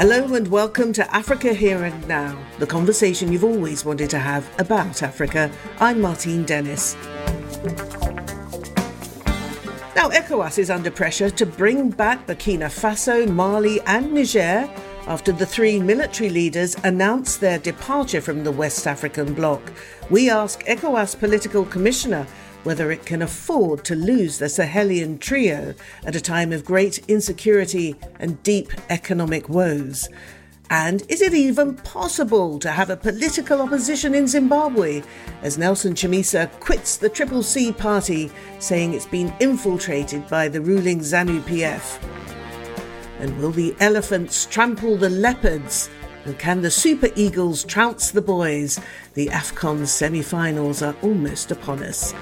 Hello and welcome to Africa Here and Now, the conversation you've always wanted to have about Africa. I'm Martine Dennis. Now, ECOWAS is under pressure to bring back Burkina Faso, Mali, and Niger after the three military leaders announced their departure from the West African bloc. We ask ECOWAS political commissioner whether it can afford to lose the Sahelian trio at a time of great insecurity and deep economic woes. And is it even possible to have a political opposition in Zimbabwe as Nelson Chamisa quits the Triple C party, saying it's been infiltrated by the ruling ZANU PF? And will the elephants trample the leopards? And can the Super Eagles trounce the boys? The AFCON semi finals are almost upon us.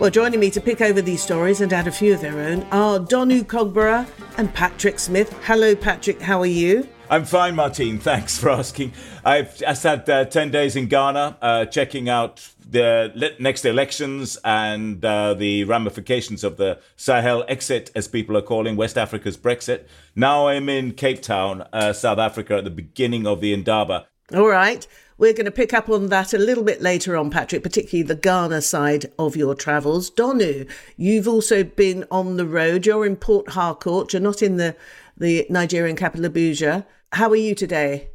Well, joining me to pick over these stories and add a few of their own are Donu Kogbara and Patrick Smith. Hello, Patrick, how are you? I'm fine, Martine. Thanks for asking. I've just had uh, 10 days in Ghana uh, checking out the next elections and uh, the ramifications of the Sahel exit, as people are calling West Africa's Brexit. Now I'm in Cape Town, uh, South Africa, at the beginning of the Indaba. All right. We're going to pick up on that a little bit later on, Patrick, particularly the Ghana side of your travels. Donu, you've also been on the road. You're in Port Harcourt. You're not in the, the Nigerian capital, Abuja. How are you today?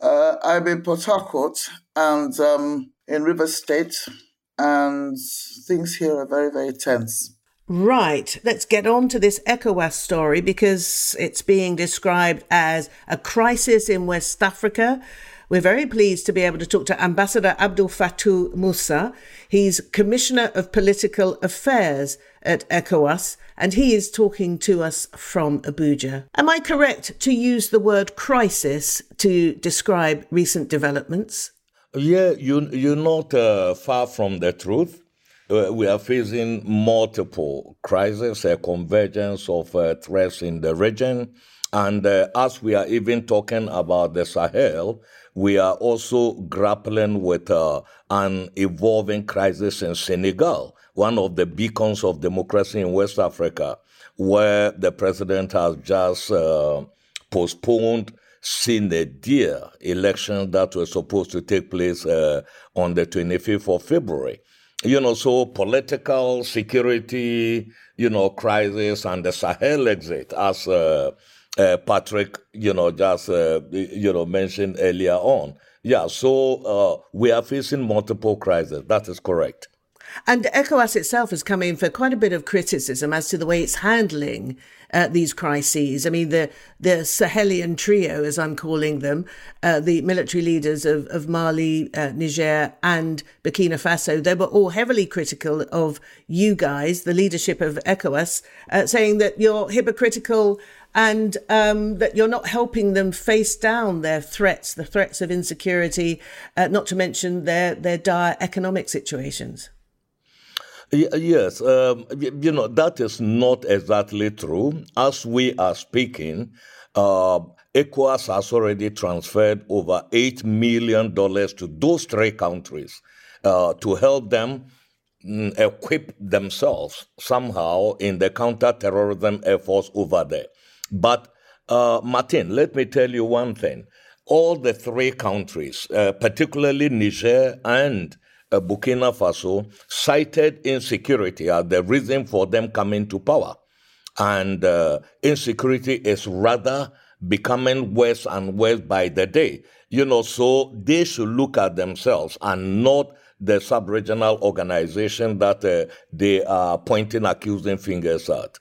Uh, I'm in Port Harcourt and um, in River State, and things here are very, very tense. Right, let's get on to this ECOWAS story because it's being described as a crisis in West Africa. We're very pleased to be able to talk to Ambassador Abdel Fatau Musah. He's Commissioner of Political Affairs at ECOWAS, and he is talking to us from Abuja. Am I correct to use the word crisis to describe recent developments? Yeah, you, you're not uh, far from the truth. Uh, we are facing multiple crises, a convergence of uh, threats in the region. And uh, as we are even talking about the Sahel, we are also grappling with uh, an evolving crisis in Senegal, one of the beacons of democracy in West Africa, where the president has just uh, postponed Deer elections that were supposed to take place uh, on the 25th of February. You know, so political security, you know, crisis and the Sahel exit as uh, Patrick, you know, just uh, you know mentioned earlier on. Yeah, so uh, we are facing multiple crises. That is correct. And ECOWAS itself has come in for quite a bit of criticism as to the way it's handling uh, these crises. I mean, the the Sahelian trio, as I'm calling them, uh, the military leaders of, of Mali, uh, Niger, and Burkina Faso, they were all heavily critical of you guys, the leadership of ECOWAS, uh, saying that you're hypocritical and um, that you're not helping them face down their threats, the threats of insecurity, uh, not to mention their, their dire economic situations. Yes, um, you know, that is not exactly true. As we are speaking, uh, ECOWAS has already transferred over $8 million to those three countries uh, to help them mm, equip themselves somehow in the counter-terrorism efforts over there. But, uh, Martin, let me tell you one thing. All the three countries, uh, particularly Niger and uh, Burkina Faso, cited insecurity as the reason for them coming to power. And uh, insecurity is rather becoming worse and worse by the day. You know, so they should look at themselves and not the sub-regional organization that uh, they are pointing accusing fingers at.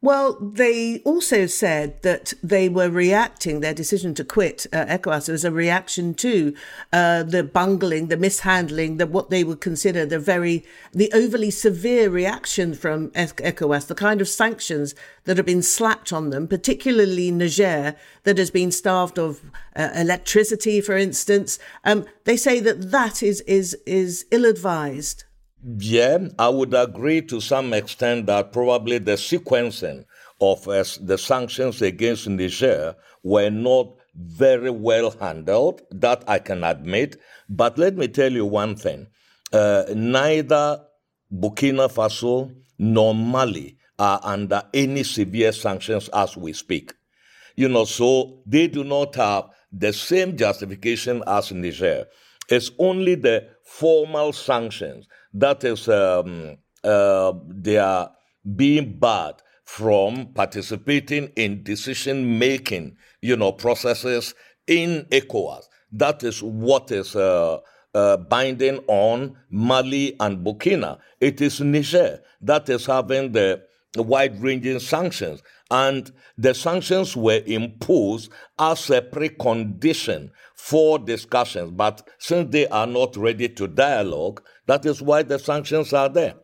Well, they also said that they were reacting, their decision to quit uh, ECOWAS was a reaction to uh, the bungling, the mishandling, the, what they would consider the very, the overly severe reaction from ECOWAS, the kind of sanctions that have been slapped on them, particularly Niger, that has been starved of uh, electricity, for instance. Um, they say that that is, is, is ill advised. Yeah, I would agree to some extent that probably the sequencing of uh, the sanctions against Niger were not very well handled. That I can admit. But let me tell you one thing uh, neither Burkina Faso nor Mali are under any severe sanctions as we speak. You know, so they do not have the same justification as Niger. It's only the formal sanctions that is um, uh, they are being barred from participating in decision making, you know, processes in ECOWAS. That is what is uh, uh, binding on Mali and Burkina. It is Niger that is having the wide ranging sanctions. And the sanctions were imposed as a precondition for discussions. But since they are not ready to dialogue, that is why the sanctions are there.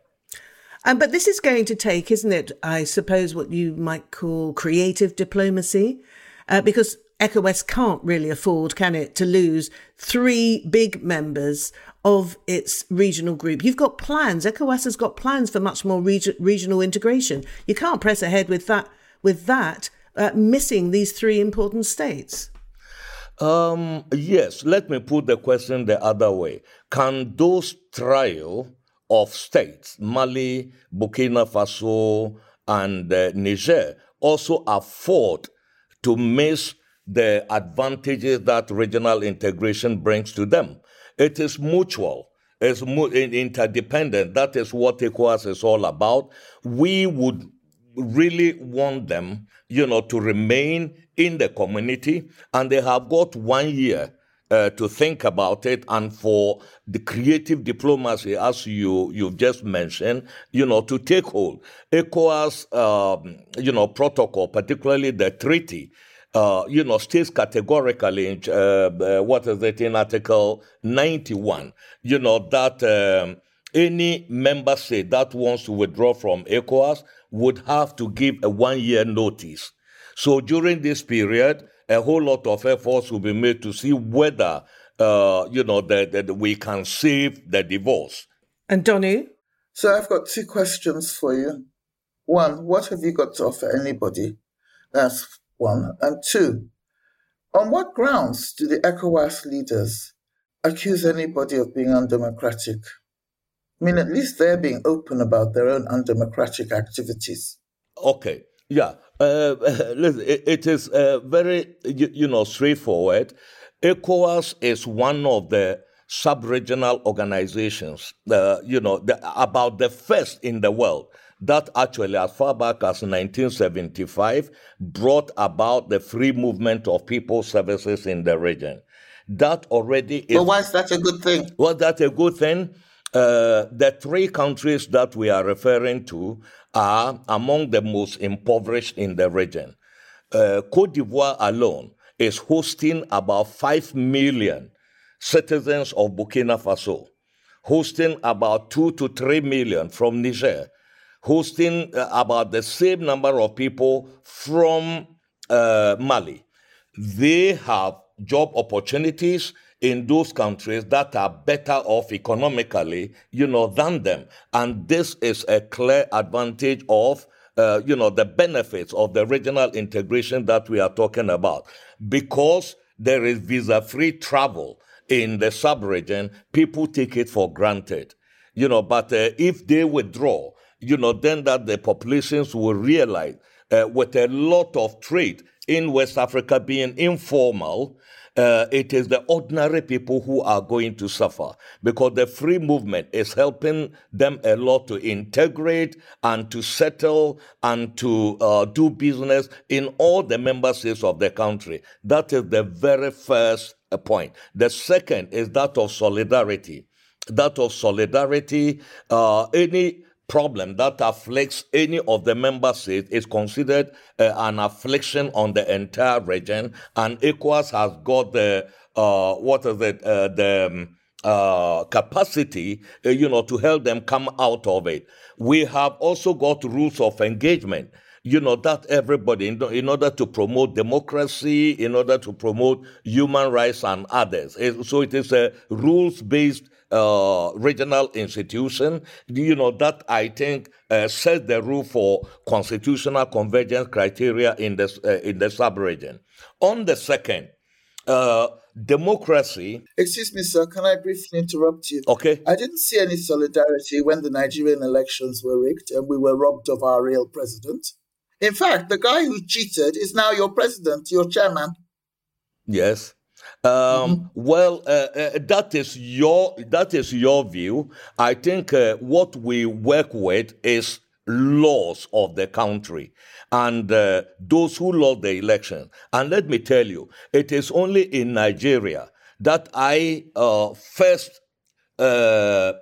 Um, but this is going to take, isn't it, I suppose, what you might call creative diplomacy? Uh, because ECOWAS can't really afford, can it, to lose three big members of its regional group. You've got plans. ECOWAS has got plans for much more reg- regional integration. You can't press ahead with that, with that uh, missing these three important states. Um, yes, let me put the question the other way. Can those trio of states, Mali, Burkina Faso, and uh, Niger, also afford to miss the advantages that regional integration brings to them. It is mutual. It's interdependent. That is what ECOWAS is all about. We would really want them, you know, to remain in the community, and they have got one year uh, to think about it and for the creative diplomacy, as you, you've just mentioned, you know, to take hold. ECOWAS, um, you know, protocol, particularly the treaty, uh, you know, states categorically in, uh, uh, what is it in Article 91, you know, that um, any member state that wants to withdraw from ECOWAS would have to give a one year notice. So during this period, a whole lot of efforts will be made to see whether, uh, you know, that, that we can save the divorce. And Donny? So I've got two questions for you. One, what have you got to offer anybody? That's one. And two, on what grounds do the ECOWAS leaders accuse anybody of being undemocratic? I mean, at least they're being open about their own undemocratic activities. Okay, yeah. Uh, listen, it, it is uh, very, you, you, know, straightforward. ECOWAS is one of the sub-regional organizations, uh, you know, the, about the first in the world that actually, as far back as 1975, brought about the free movement of people services in the region. That already is. But why is that a good thing? Was that a good thing? Uh, the three countries that we are referring to are among the most impoverished in the region. Uh, Cote d'Ivoire alone is hosting about 5 million citizens of Burkina Faso, hosting about 2 to 3 million from Niger, hosting uh, about the same number of people from uh, Mali. They have job opportunities in those countries that are better off economically, you know, than them. And this is a clear advantage of uh, you know, the benefits of the regional integration that we are talking about. Because there is visa-free travel in the sub-region, people take it for granted. You know, but uh, if they withdraw, you know, then that the populations will realize uh, with a lot of trade in West Africa being informal, uh, it is the ordinary people who are going to suffer because the free movement is helping them a lot to integrate and to settle and to uh, do business in all the member states of the country. That is the very first point. The second is that of solidarity. That of solidarity, uh, any problem that afflicts any of the member states is considered uh, an affliction on the entire region, and ECOWAS has got the uh, what is it uh, the um, uh, capacity, uh, you know, to help them come out of it. We have also got rules of engagement you know, that everybody, in, order to promote democracy, in order to promote human rights and others. So it is a rules based uh, regional institution, you know, that I think uh, sets the rule for constitutional convergence criteria in the, uh, in the sub-region. On the second, uh, democracy. Excuse me, sir. Can I briefly interrupt you? Okay. I didn't see any solidarity when the Nigerian elections were rigged and we were robbed of our real president. In fact, the guy who cheated is now your president, your chairman. Yes. Um, mm-hmm. Well, uh, uh, that is your that is your view. I think uh, what we work with is laws of the country and uh, those who lost the election. And let me tell you, it is only in Nigeria that I uh, first uh,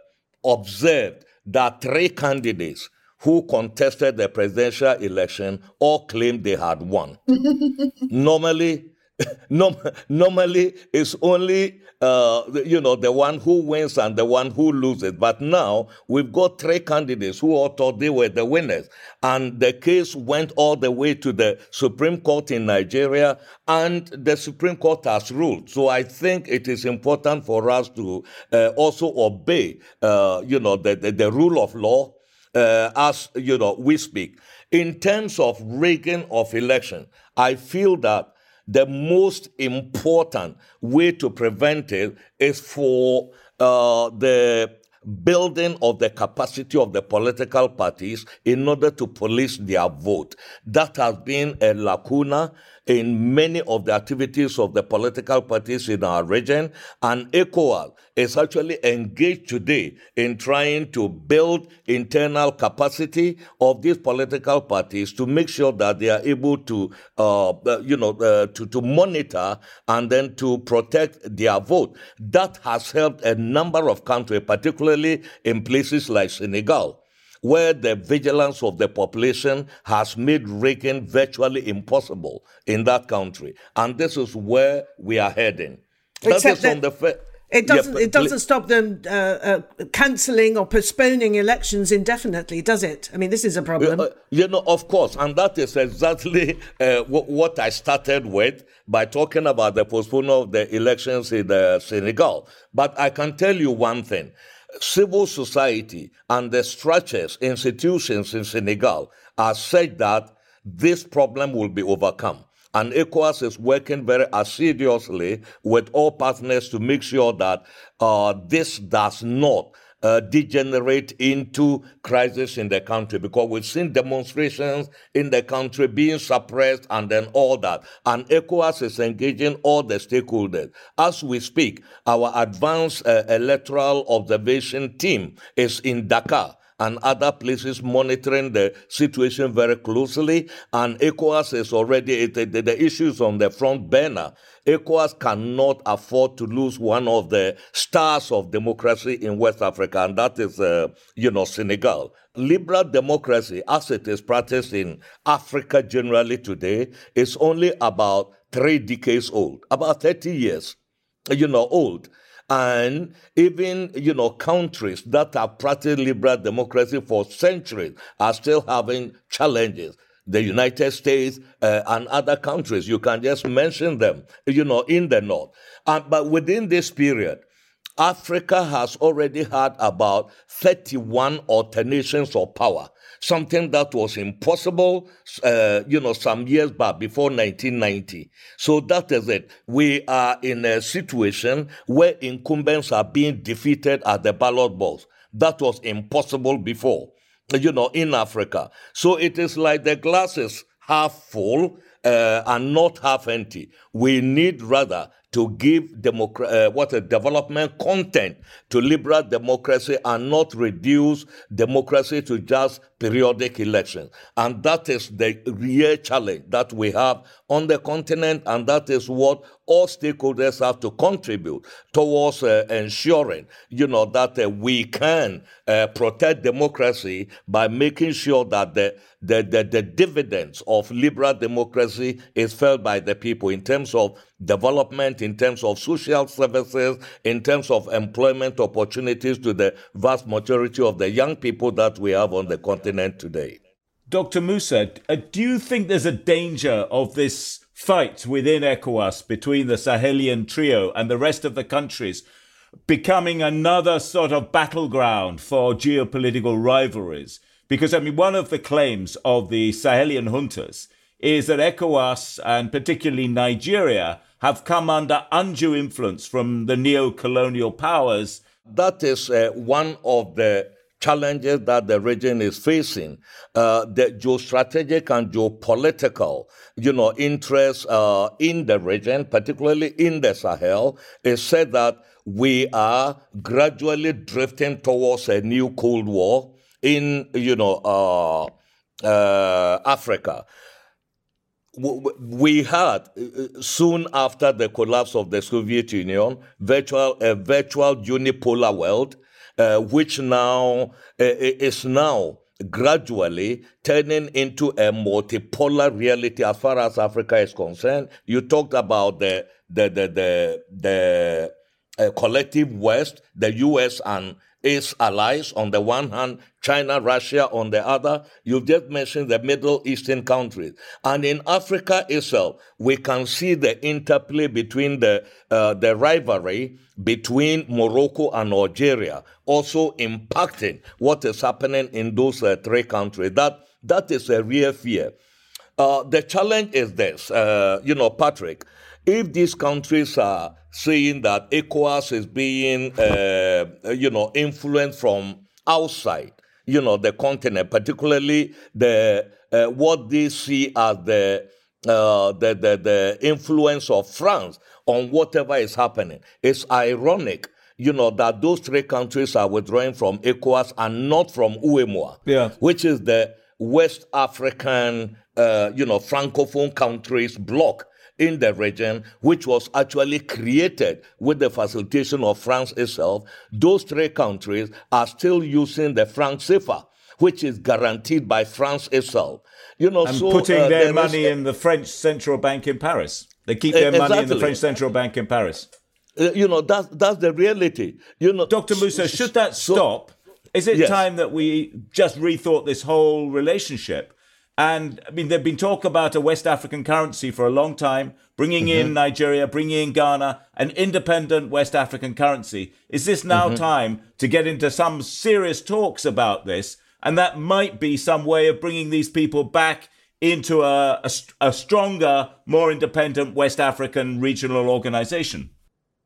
observed that three candidates who contested the presidential election all claimed they had won. Normally, normally it's only uh, you know the one who wins and the one who loses. But now we've got three candidates who all thought they were the winners. And the case went all the way to the supreme court in nigeria and the supreme court has ruled. So i think it is important for us to uh, also obey uh, you know the, the, the, rule of law uh, as you know we speak. In terms of rigging of election i feel that the most important way to prevent it is for uh, the building of the capacity of the political parties in order to police their vote. That has been a lacuna in many of the activities of the political parties in our region. And ECOWAS is actually engaged today in trying to build internal capacity of these political parties to make sure that they are able to, uh, uh you know, uh, to, to monitor and then to protect their vote. That has helped a number of countries, particularly in places like Senegal where the vigilance of the population has made rigging virtually impossible in that country. And this is where we are heading. Except that- on the it doesn't. Yeah, it doesn't stop them uh, uh, cancelling or postponing elections indefinitely, does it? I mean, this is a problem. Uh, you know, of course, and that is exactly uh, what I started with by talking about the postponement of the elections in uh, Senegal. But I can tell you one thing: civil society and the structures, institutions in Senegal are such that this problem will be overcome. And ECOWAS is working very assiduously with all partners to make sure that uh, this does not uh, degenerate into crisis in the country because we've seen demonstrations in the country being suppressed and then all that. And ECOWAS is engaging all the stakeholders. As we speak, our advanced uh, electoral observation team is in Dakar and other places monitoring the situation very closely. And ECOWAS is already, the, the, issues on the front burner. ECOWAS cannot afford to lose one of the stars of democracy in West Africa, and that is, uh, you know, Senegal. Liberal democracy, as it is practiced in Africa generally today, is only about three decades old, about 30 years, you know, old. And even, you know, countries that have practiced liberal democracy for centuries are still having challenges. The United States uh, and other countries, you can just mention them, you know, in the North. But within this period, Africa has already had about 31 alternations of power something that was impossible, uh, you know, some years back before 1990. So that is it. We are in a situation where incumbents are being defeated at the ballot box. That was impossible before, you know, in Africa. So it is like the glass is half full uh, and not half empty. We need rather to give democra- uh, what a development content to liberal democracy and not reduce democracy to just periodic elections. And that is the real challenge that we have on the continent, and that is what all stakeholders have to contribute towards uh, ensuring, you know, that uh, we can uh, protect democracy by making sure that the, the, the, the dividends of liberal democracy is felt by the people in terms of development, in terms of social services, in terms of employment opportunities to the vast majority of the young people that we have on the continent today. Dr. Musah, uh, do you think there's a danger of this fight within ECOWAS between the Sahelian trio and the rest of the countries becoming another sort of battleground for geopolitical rivalries? Because, I mean, one of the claims of the Sahelian juntas is that ECOWAS and particularly Nigeria have come under undue influence from the neo colonial powers. That is uh, one of the challenges that the region is facing, uh, the geostrategic and geopolitical, you know, interests uh, in the region, particularly in the Sahel, is said that we are gradually drifting towards a new Cold War in, you know, uh, uh Africa. We had uh, soon after the collapse of the Soviet Union virtual a virtual unipolar world which now uh, is now gradually turning into a multipolar reality as far as Africa is concerned. You talked about the the the the, the uh, collective West, the U.S. and its allies on the one hand, China, Russia on the other. You've just mentioned the Middle Eastern countries. And in Africa itself, we can see the interplay between the, uh, the rivalry between Morocco and Algeria, also impacting what is happening in those uh, three countries. That, that is a real fear. Uh, the challenge is this, uh, you know, Patrick, if these countries are saying that ECOWAS is being, uh, you know, influenced from outside, you know, the continent, particularly the uh, what they see as the, uh, the, the the influence of France on whatever is happening. It's ironic you know, that those three countries are withdrawing from ECOWAS and not from UEMOA, yeah. which is the West African, uh, you know, Francophone countries bloc in the region, which was actually created with the facilitation of France itself, those three countries are still using the franc CFA, which is guaranteed by France itself. You know, and so, putting uh, their money is, in the French central bank in Paris. They keep their exactly. money in the French central bank in Paris. Uh, you know, that's that's the reality. You know, Dr. Musah, should that stop? So, is it yes. time that we just rethought this whole relationship? And I mean, there've been talk about a West African currency for a long time, bringing mm-hmm. in Nigeria, bringing in Ghana, an independent West African currency. Is this now mm-hmm. time to get into some serious talks about this? And that might be some way of bringing these people back into a, a, a stronger, more independent West African regional organization.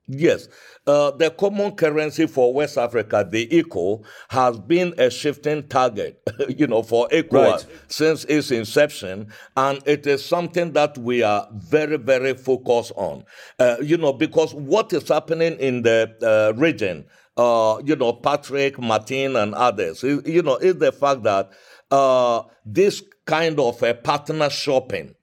Yes. Uh, the common currency for West Africa, the ECO, has been a shifting target, you know, for ECO right. since its inception. And it is something that we are very, very focused on, uh, you know, because what is happening in the uh, region, uh, you know, Patrick, Martin, and others, you know, is the fact that uh, this kind of a partner shopping,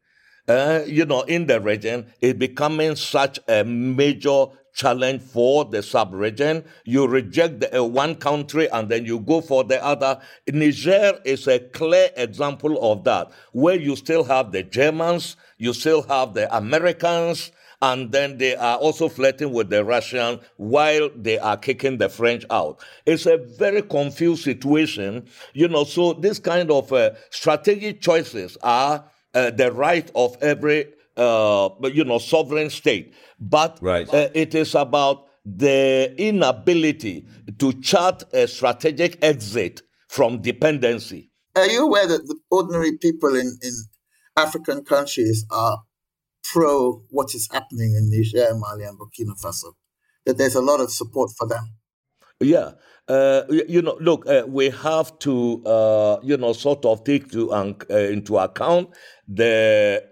uh, you know, in the region is becoming such a major challenge for the sub-region. You reject the, uh, one country and then you go for the other. Niger is a clear example of that, where you still have the Germans, you still have the Americans, and then they are also flirting with the Russian while they are kicking the French out. It's a very confused situation, you know. So this kind of uh, strategic choices are uh, the right of every, uh, you know, sovereign state. But right. uh, it is about the inability to chart a strategic exit from dependency. Are you aware that the ordinary people in, in African countries are pro what is happening in Niger, Mali, and Burkina Faso? That there's a lot of support for them. Yeah, uh, you know, look, uh, we have to, uh, you know, sort of take to, uh, into account the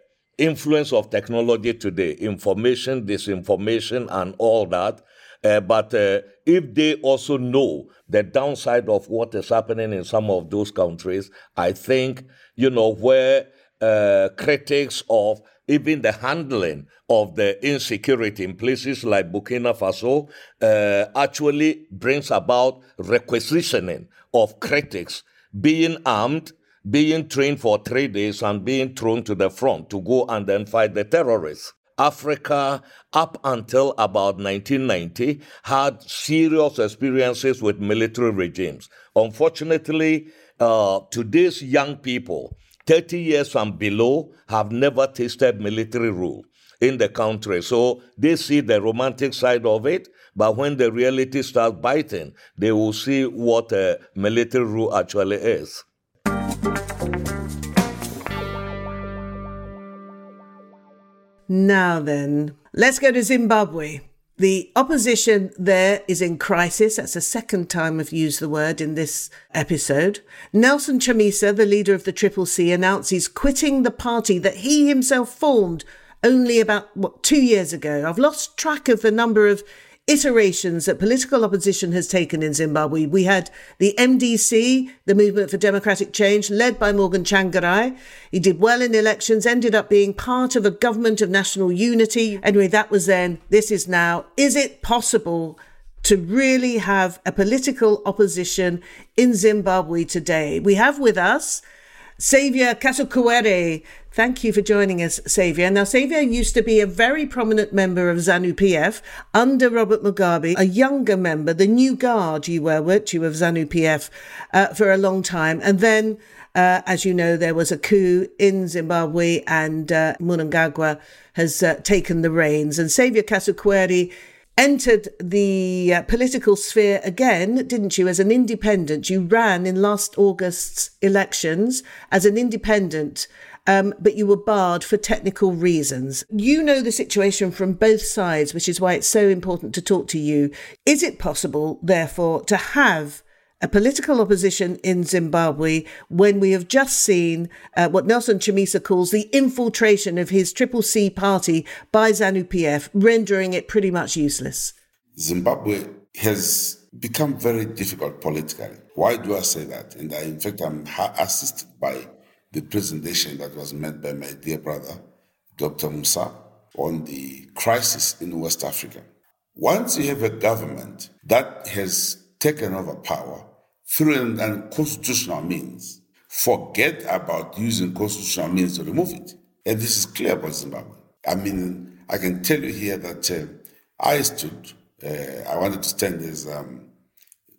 influence of technology today, information, disinformation, and all that. Uh, but uh, if they also know the downside of what is happening in some of those countries, I think, you know, where uh, critics of even the handling of the insecurity in places like Burkina Faso uh, actually brings about requisitioning of critics being armed being trained for three days and being thrown to the front to go and then fight the terrorists. Africa, up until about 1990, had serious experiences with military regimes. Unfortunately, uh, today's young people, 30 years and below, have never tasted military rule in the country. So they see the romantic side of it, but when the reality starts biting, they will see what a military rule actually is. Now then, let's go to Zimbabwe. The opposition there is in crisis. That's the second time I've used the word in this episode. Nelson Chamisa, the leader of the Triple C, announced he's quitting the party that he himself formed only about, what, two years ago. I've lost track of the number of iterations that political opposition has taken in Zimbabwe. We had the MDC, the Movement for Democratic Change, led by Morgan Tsvangirai. He did well in elections, ended up being part of a government of national unity. Anyway, that was then. This is now. Is it possible to really have a political opposition in Zimbabwe today? We have with us Saviour Kasukuwere. Thank you for joining us, Saviour. Now, Saviour used to be a very prominent member of ZANU PF under Robert Mugabe, a younger member, the new guard you were, weren't you, of ZANU PF uh, for a long time. And then, uh, as you know, there was a coup in Zimbabwe and uh, Mnangagwa has uh, taken the reins. And Saviour Kasukuwere entered the uh, political sphere again, didn't you, as an independent? You ran in last August's elections as an independent. Um, but you were barred for technical reasons. You know the situation from both sides, which is why it's so important to talk to you. Is it possible, therefore, to have a political opposition in Zimbabwe when we have just seen uh, what Nelson Chamisa calls the infiltration of his Triple C party by ZANU PF, rendering it pretty much useless. Zimbabwe has become very difficult politically. Why do I say that? And I, in fact, I'm assisted by the presentation that was made by my dear brother, Dr. Musah, on the crisis in West Africa. Once you have a government that has taken over power, through an unconstitutional means. Forget about using constitutional means to remove it. And this is clear about Zimbabwe. I mean, I can tell you here that uh, I stood, uh, I wanted to stand as um,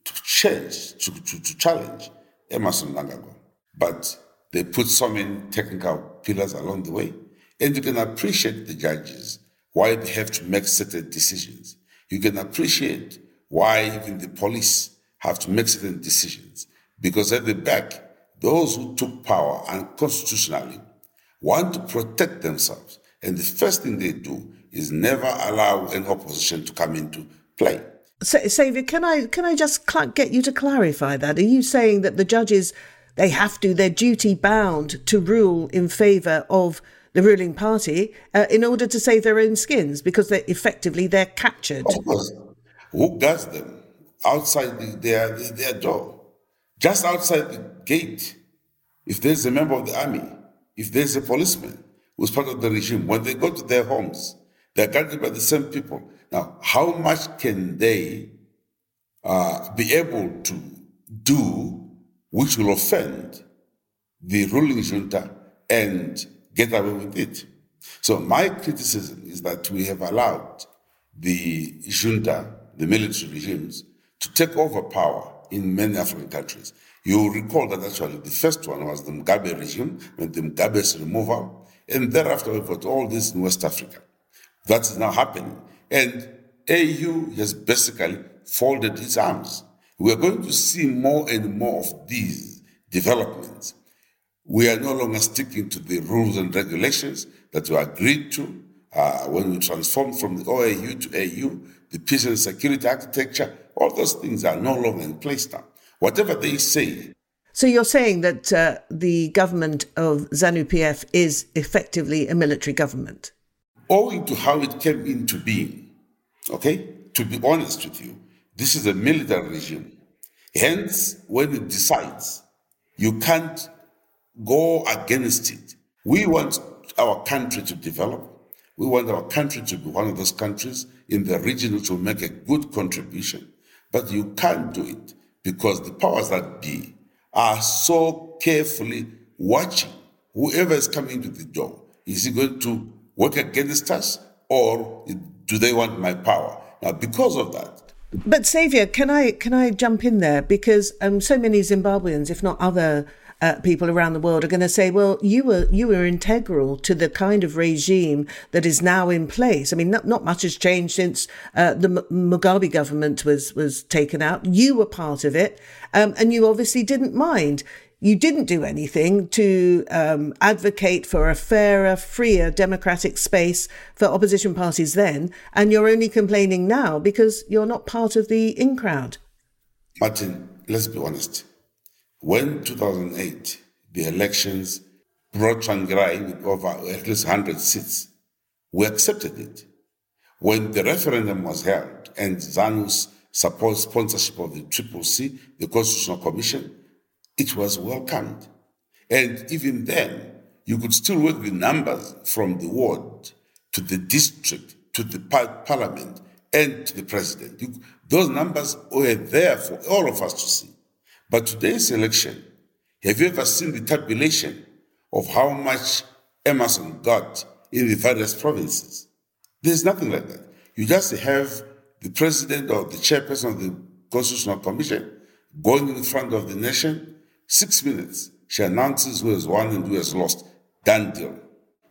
to change, to, to, to challenge Emmerson Mnangagwa. But they put so many technical pillars along the way. And you can appreciate the judges, why they have to make certain decisions. You can appreciate why even the police have to make certain decisions because at the back, those who took power unconstitutionally want to protect themselves. And the first thing they do is never allow an opposition to come into play. So, Saviour, can I can I just cl- get you to clarify that? Are you saying that the judges they have to, they're duty bound to rule in favour of the ruling party uh, in order to save their own skins because they're effectively they're captured? Of course, who does them? Outside the, their, their door, just outside the gate. If there's a member of the army, if there's a policeman who's part of the regime, when they go to their homes, they're guarded by the same people. Now, how much can they uh, be able to do which will offend the ruling junta and get away with it? So, my criticism is that we have allowed the junta, the military regimes, to take over power in many African countries. You recall that actually the first one was the Mugabe regime, when the Mugabe's removal, and thereafter we've got all this in West Africa. That is now happening. And AU has basically folded its arms. We are going to see more and more of these developments. We are no longer sticking to the rules and regulations that were agreed to uh, when we transformed from the OAU to AU, the peace and security architecture all those things are no longer in place now. Whatever they say. So you're saying that uh, the government of ZANU PF is effectively a military government? Owing to how it came into being, okay? To be honest with you, this is a military regime. Hence, when it decides, you can't go against it. We want our country to develop. We want our country to be one of those countries in the region which will make a good contribution. But you can't do it because the powers that be are so carefully watching whoever is coming to the door. Is he going to work against us or do they want my power? Now, because of that. But Saviour, can I can I jump in there because um, so many Zimbabweans, if not other uh, people around the world are going to say, well, you were you were integral to the kind of regime that is now in place. I mean, not, not much has changed since uh, the Mugabe government was was taken out. You were part of it, um, and you obviously didn't mind. you didn't do anything to um, advocate for a fairer, freer democratic space for opposition parties then, and you're only complaining now because you're not part of the in crowd. Martin, let's be honest. When 2008, the elections brought Tsvangirai with over at least 100 seats, we accepted it. When the referendum was held and ZANU's support sponsorship of the Triple C, the Constitutional Commission, it was welcomed. And even then, you could still work with numbers from the ward to the district to the par- parliament and to the president. You, those numbers were there for all of us to see. But today's election, have you ever seen the tabulation of how much Emmerson got in the various provinces? There's nothing like that. You just have the president or the chairperson of the Constitutional Commission going in front of the nation, six minutes, she announces who has won and who has lost. Done deal.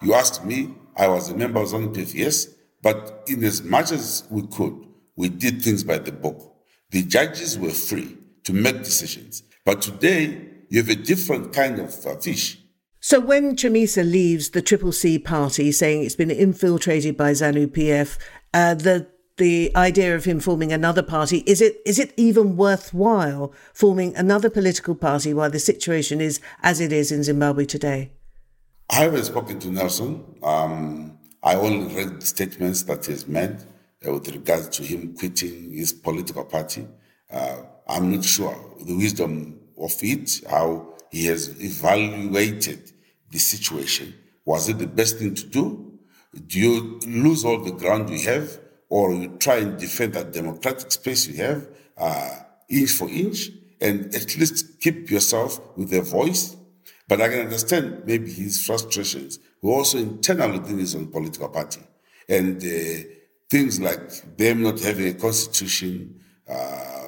You asked me, I was a member of ZANU-PF, yes, but in as much as we could, we did things by the book. The judges were free to make decisions. But today, you have a different kind of uh, fish. So when Chamisa leaves the Triple C party, saying it's been infiltrated by ZANU PF, uh, the the idea of him forming another party is it is it even worthwhile forming another political party while the situation is as it is in Zimbabwe today? I haven't spoken to Nelson. Um, I only read the statements that he's made uh, with regards to him quitting his political party. Uh, I'm not sure the wisdom of it, how he has evaluated the situation. Was it the best thing to do? Do you lose all the ground you have, or you try and defend that democratic space you have, uh, inch for inch, and at least keep yourself with a voice? But I can understand maybe his frustrations, who also internal within his own political party, and uh, things like them not having a constitution, uh,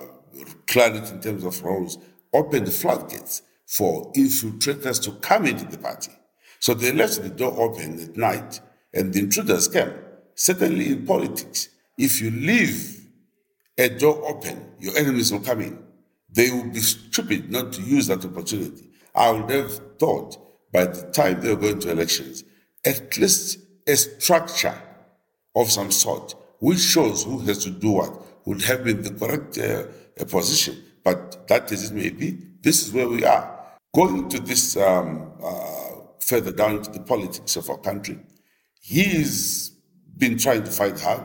clarity in terms of roles, opened the floodgates for infiltrators to come into the party. So they left the door open at night and the intruders came. Certainly in politics, if you leave a door open, your enemies will come in. They will be stupid not to use that opportunity. I would have thought by the time they were going to elections, at least a structure of some sort, which shows who has to do what, would have been the correct uh, position. But that is it may be. This is where we are. Going to this um, uh, further down to the politics of our country, he's been trying to fight hard,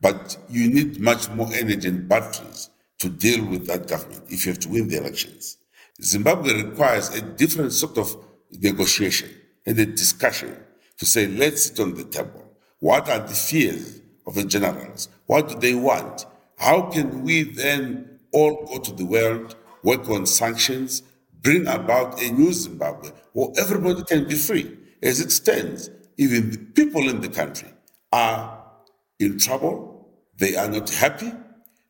but you need much more energy and batteries to deal with that government if you have to win the elections. Zimbabwe requires a different sort of negotiation and a discussion to say, let's sit on the table. What are the fears of the generals? What do they want? How can we then all go to the world, work on sanctions, bring about a new Zimbabwe where everybody can be free? As it stands, even the people in the country are in trouble, they are not happy,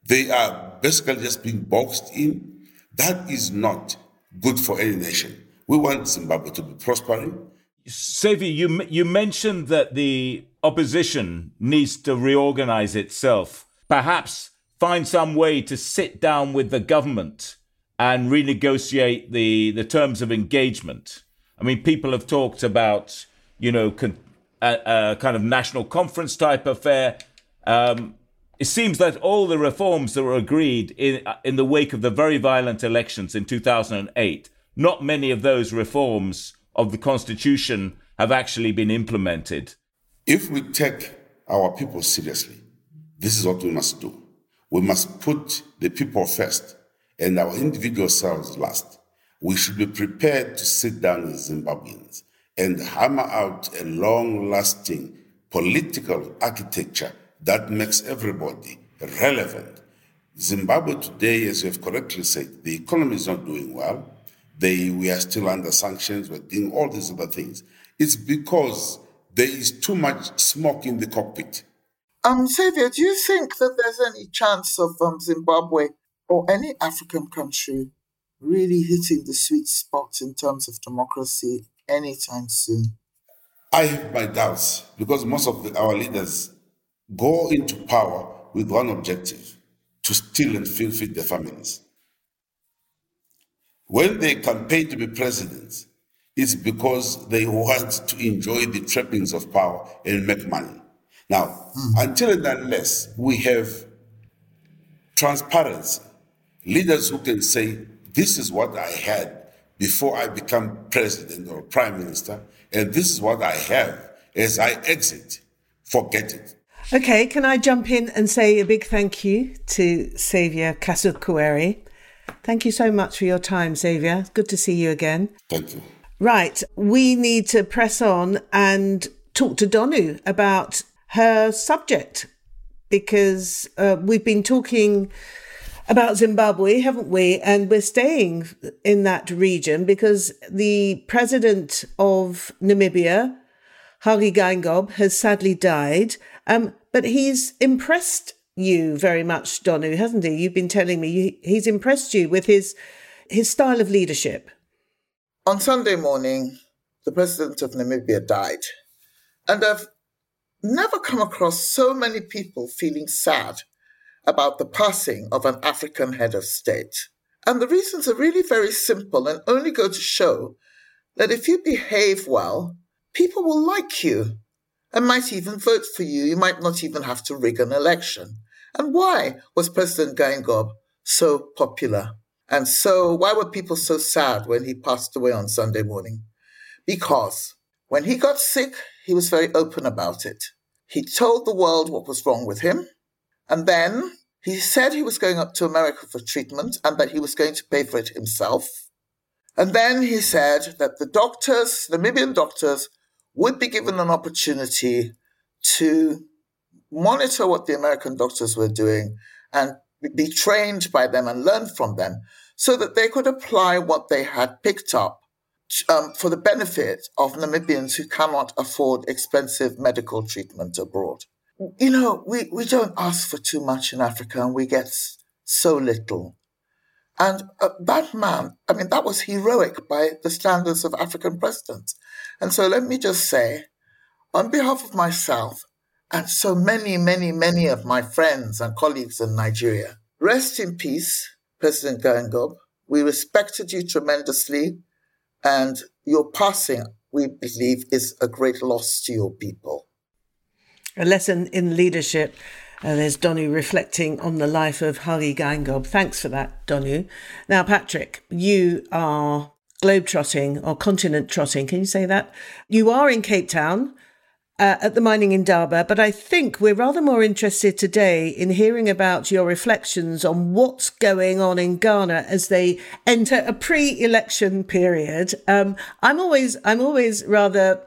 they are basically just being boxed in. That is not good for any nation. We want Zimbabwe to be prospering. Sevi, you you mentioned that the opposition needs to reorganize itself. Perhaps find some way to sit down with the government and renegotiate the, the terms of engagement. I mean, people have talked about, you know, con- a, a, kind of national conference type affair. Um, it seems that all the reforms that were agreed in, in the wake of the very violent elections in 2008, not many of those reforms of the constitution have actually been implemented. If we take our people seriously, this is what we must do. We must put the people first and our individual selves last. We should be prepared to sit down as Zimbabweans and hammer out a long lasting political architecture that makes everybody relevant. Zimbabwe today, as you have correctly said, the economy is not doing well. They, we are still under sanctions, we're doing all these other things. It's because there is too much smoke in the cockpit. Um, Xavier, do you think that there's any chance of um, Zimbabwe or any African country really hitting the sweet spot in terms of democracy anytime soon? I have my doubts because most of the, our leaders go into power with one objective to steal and feed their families. When they campaign to be presidents, it's because they want to enjoy the trappings of power and make money. Now, mm. until and unless we have transparency, leaders who can say, This is what I had before I become president or prime minister, and this is what I have as I exit, forget it. Okay, can I jump in and say a big thank you to Xavier Kasukuwere? Thank you so much for your time, Xavier. Good to see you again. Thank you. Right, we need to press on and talk to Donu about her subject because uh, we've been talking about Zimbabwe, haven't we? And we're staying in that region because the president of Namibia, Hage Geingob, has sadly died. Um, but he's impressed you very much, Donu, hasn't he? You've been telling me he's impressed you with his his style of leadership. On Sunday morning, the president of Namibia died. And I've never come across so many people feeling sad about the passing of an African head of state. And the reasons are really very simple and only go to show that if you behave well, people will like you and might even vote for you. You might not even have to rig an election. And why was President Geingob so popular? And so, why were people so sad when he passed away on Sunday morning? Because when he got sick, he was very open about it. He told the world what was wrong with him. And then he said he was going up to America for treatment and that he was going to pay for it himself. And then he said that the doctors, Namibian doctors, would be given an opportunity to monitor what the American doctors were doing and be trained by them and learn from them so that they could apply what they had picked up um, for the benefit of Namibians who cannot afford expensive medical treatment abroad. You know, we, we don't ask for too much in Africa and we get so little. And that man, I mean, that was heroic by the standards of African presidents. And so let me just say, on behalf of myself and so many, many, many of my friends and colleagues in Nigeria. Rest in peace, President Geingob. We respected you tremendously, and your passing, we believe, is a great loss to your people. A lesson in leadership. Uh, there's Donu reflecting on the life of Hage Geingob. Thanks for that, Donu. Now, Patrick, you are globe-trotting or continent trotting. Can you say that? You are in Cape Town uh, at the Mining Indaba, but I think we're rather more interested today in hearing about your reflections on what's going on in Ghana as they enter a pre-election period. Um, I'm always, I'm always rather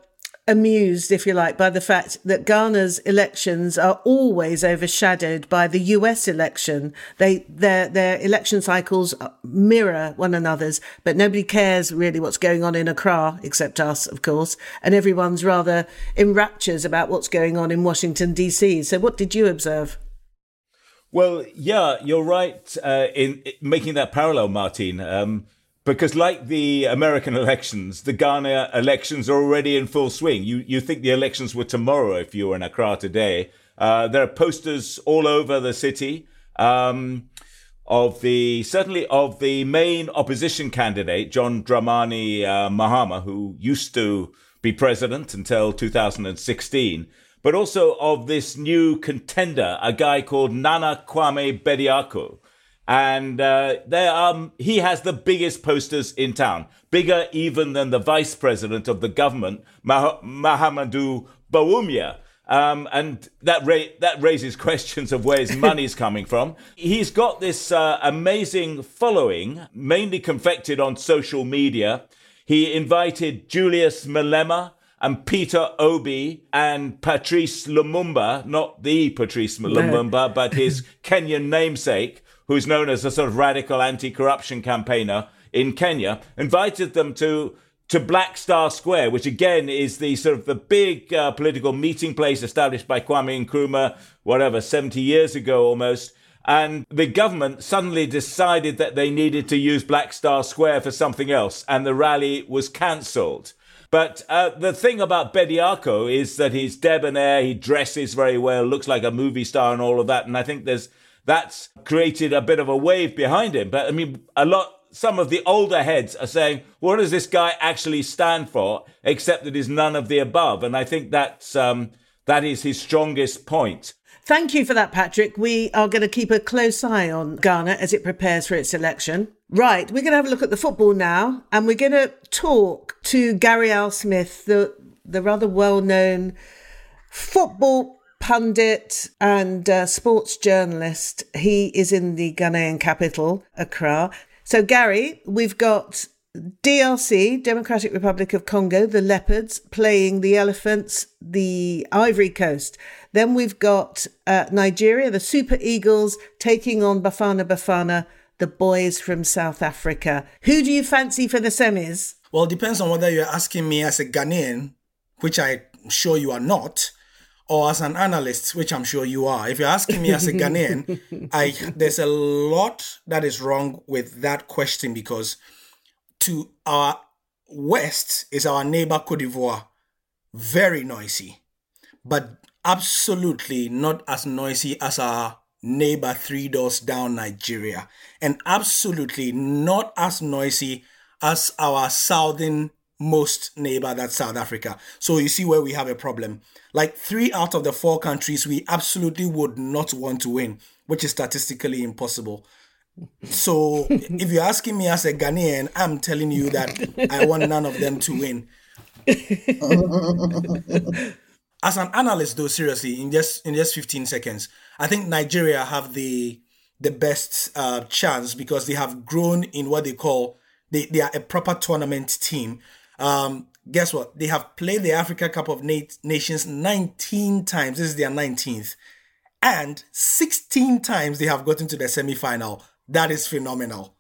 amused, if you like, by the fact that Ghana's elections are always overshadowed by the US election. They their their election cycles mirror one another's, but nobody cares really what's going on in Accra except us, of course, and everyone's rather in raptures about what's going on in Washington DC. So, what did you observe? Well, yeah, you're right uh, in, in making that parallel, Martine. Um, because like the American elections, the Ghana elections are already in full swing. You you think the elections were tomorrow if you were in Accra today. Uh, there are posters all over the city um, of the certainly of the main opposition candidate, John Dramani uh, Mahama, who used to be president until 2016, but also of this new contender, a guy called Nana Kwame Bediako and uh, there um, he has the biggest posters in town, bigger even than the vice president of the government, Mah- Mahamudu Bawumia. Um, and that ra- that raises questions of where his money's coming from. He's got this uh, amazing following, mainly confected on social media. He invited Julius Malema and Peter Obi and Patrice Lumumba, not the Patrice Lumumba, but his Kenyan namesake, who's known as a sort of radical anti-corruption campaigner in Kenya, invited them to to Black Star Square, which again is the sort of the big uh, political meeting place established by Kwame Nkrumah, whatever, 70 years ago almost. And the government suddenly decided that they needed to use Black Star Square for something else, and the rally was cancelled. But uh, the thing about Bediako is that he's debonair, he dresses very well, looks like a movie star, and all of that. And I think there's that's created a bit of a wave behind him. But I mean, a lot some of the older heads are saying, what does this guy actually stand for, except that he's none of the above? And I think that's, um, that is his strongest point. Thank you for that, Patrick. We are going to keep a close eye on Ghana as it prepares for its election. Right, we're going to have a look at the football now, and we're going to talk to Gary Al Smith, the, the rather well known football pundit and uh, sports journalist. He is in the Ghanaian capital, Accra. So, Gary, we've got DRC, Democratic Republic of Congo, the leopards playing the elephants, the Ivory Coast. Then we've got uh, Nigeria, the Super Eagles taking on Bafana Bafana, the boys from South Africa. Who do you fancy for the semis? Well, it depends on whether you're asking me as a Ghanaian, which I'm sure you are not, or as an analyst, which I'm sure you are. If you're asking me as a Ghanaian, I there's a lot that is wrong with that question because to our west is our neighbor Cote d'Ivoire, very noisy, but absolutely not as noisy as our neighbor three doors down Nigeria, and absolutely not as noisy as our southern most neighbor that's South Africa. So you see where we have a problem. Like three out of the four countries we absolutely would not want to win, which is statistically impossible. So if you're asking me as a Ghanaian, I'm telling you that I want none of them to win. as an analyst though, seriously, in just in just 15 seconds, I think Nigeria have the the best uh, chance because they have grown in what they call they, they are a proper tournament team. Um, guess what? They have played the Africa Cup of Nations 19 times. This is their 19th. And 16 times they have gotten to the semi final. That is phenomenal.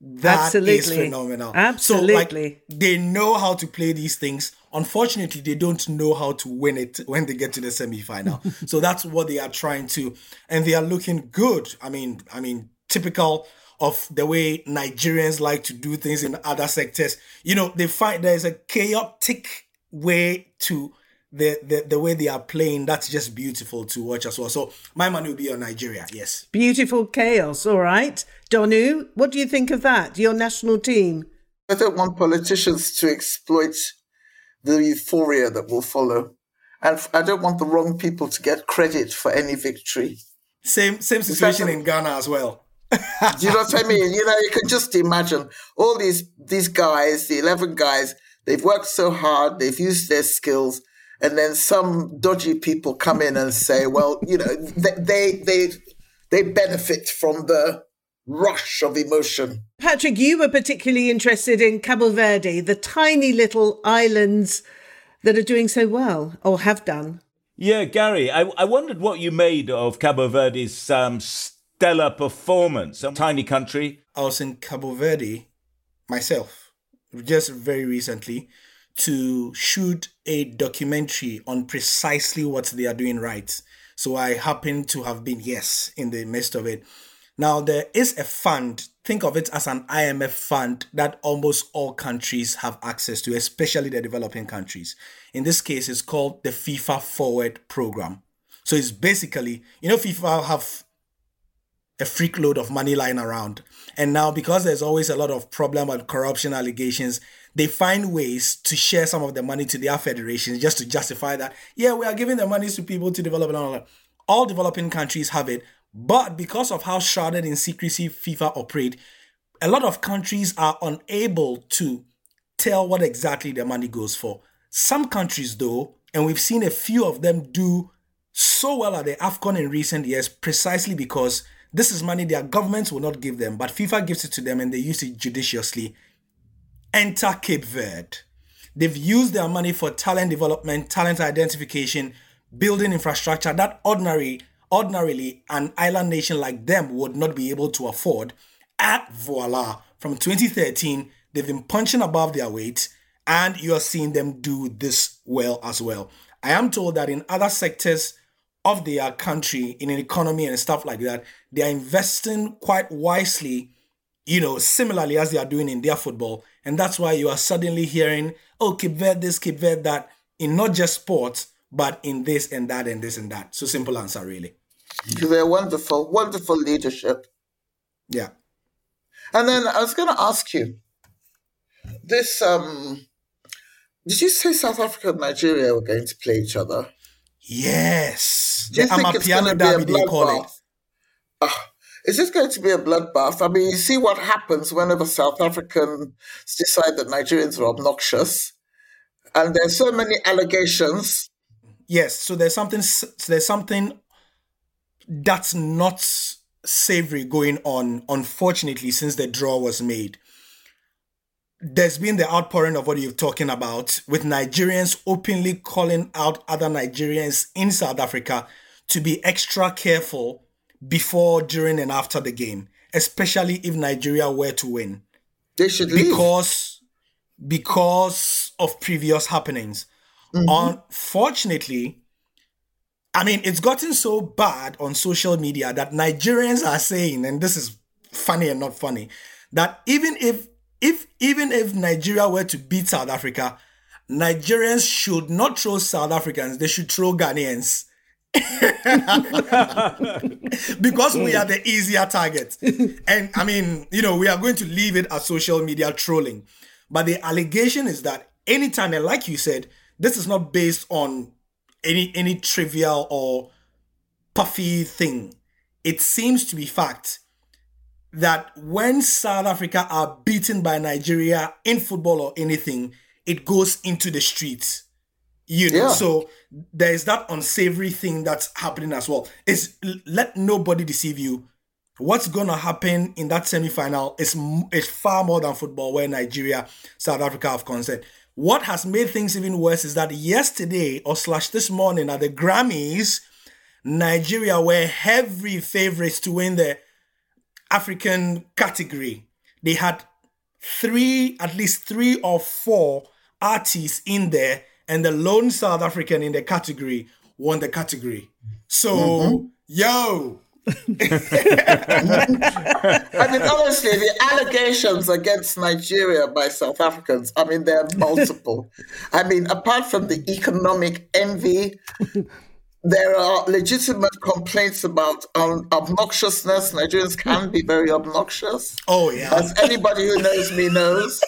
That Absolutely. is phenomenal. Absolutely. So, like, they know how to play these things. Unfortunately, they don't know how to win it when they get to the semi-final. so that's what they are trying to, and they are looking good. I mean, I mean, typical of the way Nigerians like to do things in other sectors. You know, they find there's a chaotic way to the, the the way they are playing. That's just beautiful to watch as well. So my money will be on Nigeria. Yes, beautiful chaos. All right, Donu, what do you think of that? Your national team. I don't want politicians to exploit the euphoria that will follow, and I don't want the wrong people to get credit for any victory. Same same situation in Ghana as well. Do you know what I mean? You know, you can just imagine all these these guys, the eleven guys. They've worked so hard. They've used their skills, and then some dodgy people come in and say, "Well, you know, they they they benefit from the rush of emotion." Patrick, you were particularly interested in Cabo Verde, the tiny little islands that are doing so well or have done. Yeah, Gary, I, I wondered what you made of Cabo Verde's um, stellar performance. A tiny country. I was in Cabo Verde myself just very recently to shoot a documentary on precisely what they are doing right. So I happen to have been, yes, in the midst of it. Now, there is a fund, think of it as an IMF fund that almost all countries have access to, especially the developing countries. In this case, it's called the FIFA Forward Program. So it's basically, you know, FIFA have a freak load of money lying around. And now, because there's always a lot of problem and corruption allegations, they find ways to share some of the money to their federations just to justify that, yeah, we are giving the money to people to develop all that. All developing countries have it, but because of how shrouded in secrecy FIFA operate, a lot of countries are unable to tell what exactly their money goes for. Some countries, though, and we've seen a few of them do so well at the AFCON in recent years precisely because this is money their governments will not give them, but FIFA gives it to them and they use it judiciously. Enter Cape Verde. They've used their money for talent development, talent identification, building infrastructure that ordinary, ordinarily an island nation like them would not be able to afford. At voila, from 2013, they've been punching above their weight, and you are seeing them do this well as well. I am told that in other sectors, of their country in an economy and stuff like that, they are investing quite wisely, you know, similarly as they are doing in their football. And that's why you are suddenly hearing, oh, Cape Verde this, Cape Verde that, in not just sports, but in this and that and this and that. So simple answer, really. They're wonderful, wonderful leadership. Yeah. And then I was going to ask you this. Um, did you say South Africa and Nigeria were going to play each other? Yes. The think it's going Amapiano to be a derby, they call it. bloodbath? Ah, is this going to be a bloodbath? I mean, you see what happens whenever South Africans decide that Nigerians are obnoxious, and there's so many allegations. Yes, so there's something there's something that's not savory going on, unfortunately, since the draw was made. There's been the outpouring of what you're talking about, with Nigerians openly calling out other Nigerians in South Africa to be extra careful before, during, and after the game, especially if Nigeria were to win They should leave. because because of previous happenings. Mm-hmm. Unfortunately, I mean it's gotten so bad on social media that Nigerians are saying, and this is funny and not funny, that even if if even if Nigeria were to beat South Africa, Nigerians should not throw South Africans, they should throw Ghanaians. because we are the easier target. and I mean, you know, we are going to leave it as social media trolling. But the allegation is that anytime, and like you said, this is not based on any any trivial or puffy thing. It seems to be fact that when South Africa are beaten by Nigeria in football or anything, it goes into the streets. You know, Yeah. so there is that unsavory thing that's happening as well. Is let nobody deceive you. What's gonna happen in that semi-final is is far more than football, where Nigeria, South Africa have concerned. What has made things even worse is that yesterday or slash this morning at the Grammys, Nigeria were heavy favorites to win the African category. They had three, at least three or four artists in there, and the lone South African in the category won the category. So, mm-hmm. yo, I mean, honestly, the allegations against Nigeria by South Africans, I mean, they're multiple. I mean, apart from the economic envy, there are legitimate complaints about um, obnoxiousness. Nigerians can be very obnoxious, oh yeah, as anybody who knows me knows.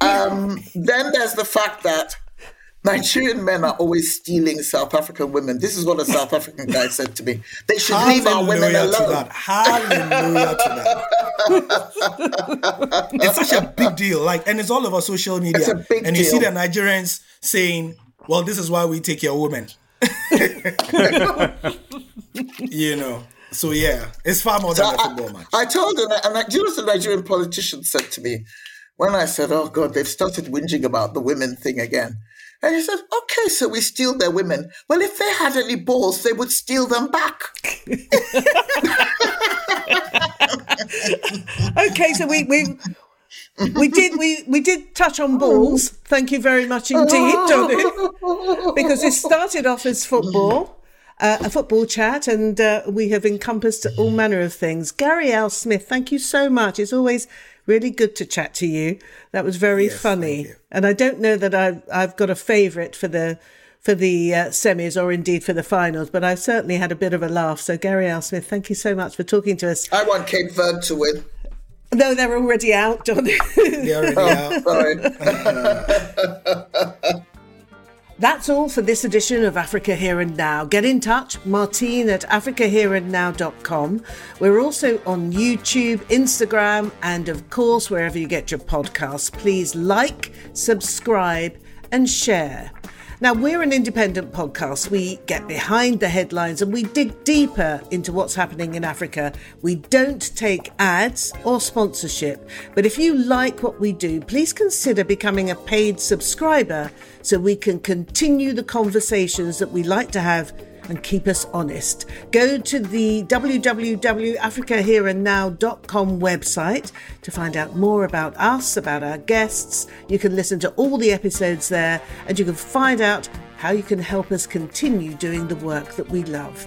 Um, then there's the fact that Nigerian men are always stealing South African women. This is what a South African guy said to me. They should leave our women Hallelujah to alone. that. Hallelujah to that. it's such a big deal. Like, and it's all over social media. It's a big and you see the. Nigerians saying, "Well, this is why we take your women." you know. So yeah, it's far more than a football match. I, I told her, and I, do you know what the Nigerian politician said to me when I said, "Oh God, they've started whinging about the women thing again." And he said, "Okay, so we steal their women. Well, if they had any balls, they would steal them back." Okay, so we we we did we we did touch on balls. Thank you very much indeed, Donny, because it started off as football. Uh, a football chat, and uh, we have encompassed all manner of things. Gary Al Smith, thank you so much. It's always really good to chat to you. That was very funny, and I don't know that I've I've got a favourite for the for the uh, semis or indeed for the finals, but I've certainly had a bit of a laugh. So Gary Al Smith, thank you so much for talking to us. I want Cape Verde to win. No, they're already out, Donny. They're already oh, out. Sorry. That's all for this edition of Africa Here and Now. Get in touch, Martine at africahereandnow.com. We're also on YouTube, Instagram, and of course, wherever you get your podcasts. Please like, subscribe, and share. Now, we're an independent podcast. We get behind the headlines and we dig deeper into what's happening in Africa. We don't take ads or sponsorship. But if you like what we do, please consider becoming a paid subscriber so we can continue the conversations that we like to have and keep us honest. Go to the www.africahereandnow.com website to find out more about us, about our guests. You can listen to all the episodes there and you can find out how you can help us continue doing the work that we love.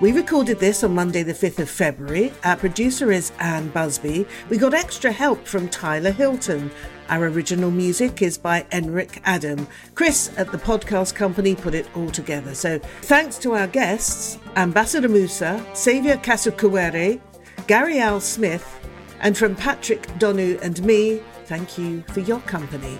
We recorded this on Monday, the 5th of February. Our producer is Anne Busby. We got extra help from Tyler Hilton. Our original music is by Enric Adam. Chris at the podcast company put it all together. So thanks to our guests, Ambassador Musah, Saviour Kasukuwere, Gary Al Smith, And from Patrick, Donu, and me, thank you for your company.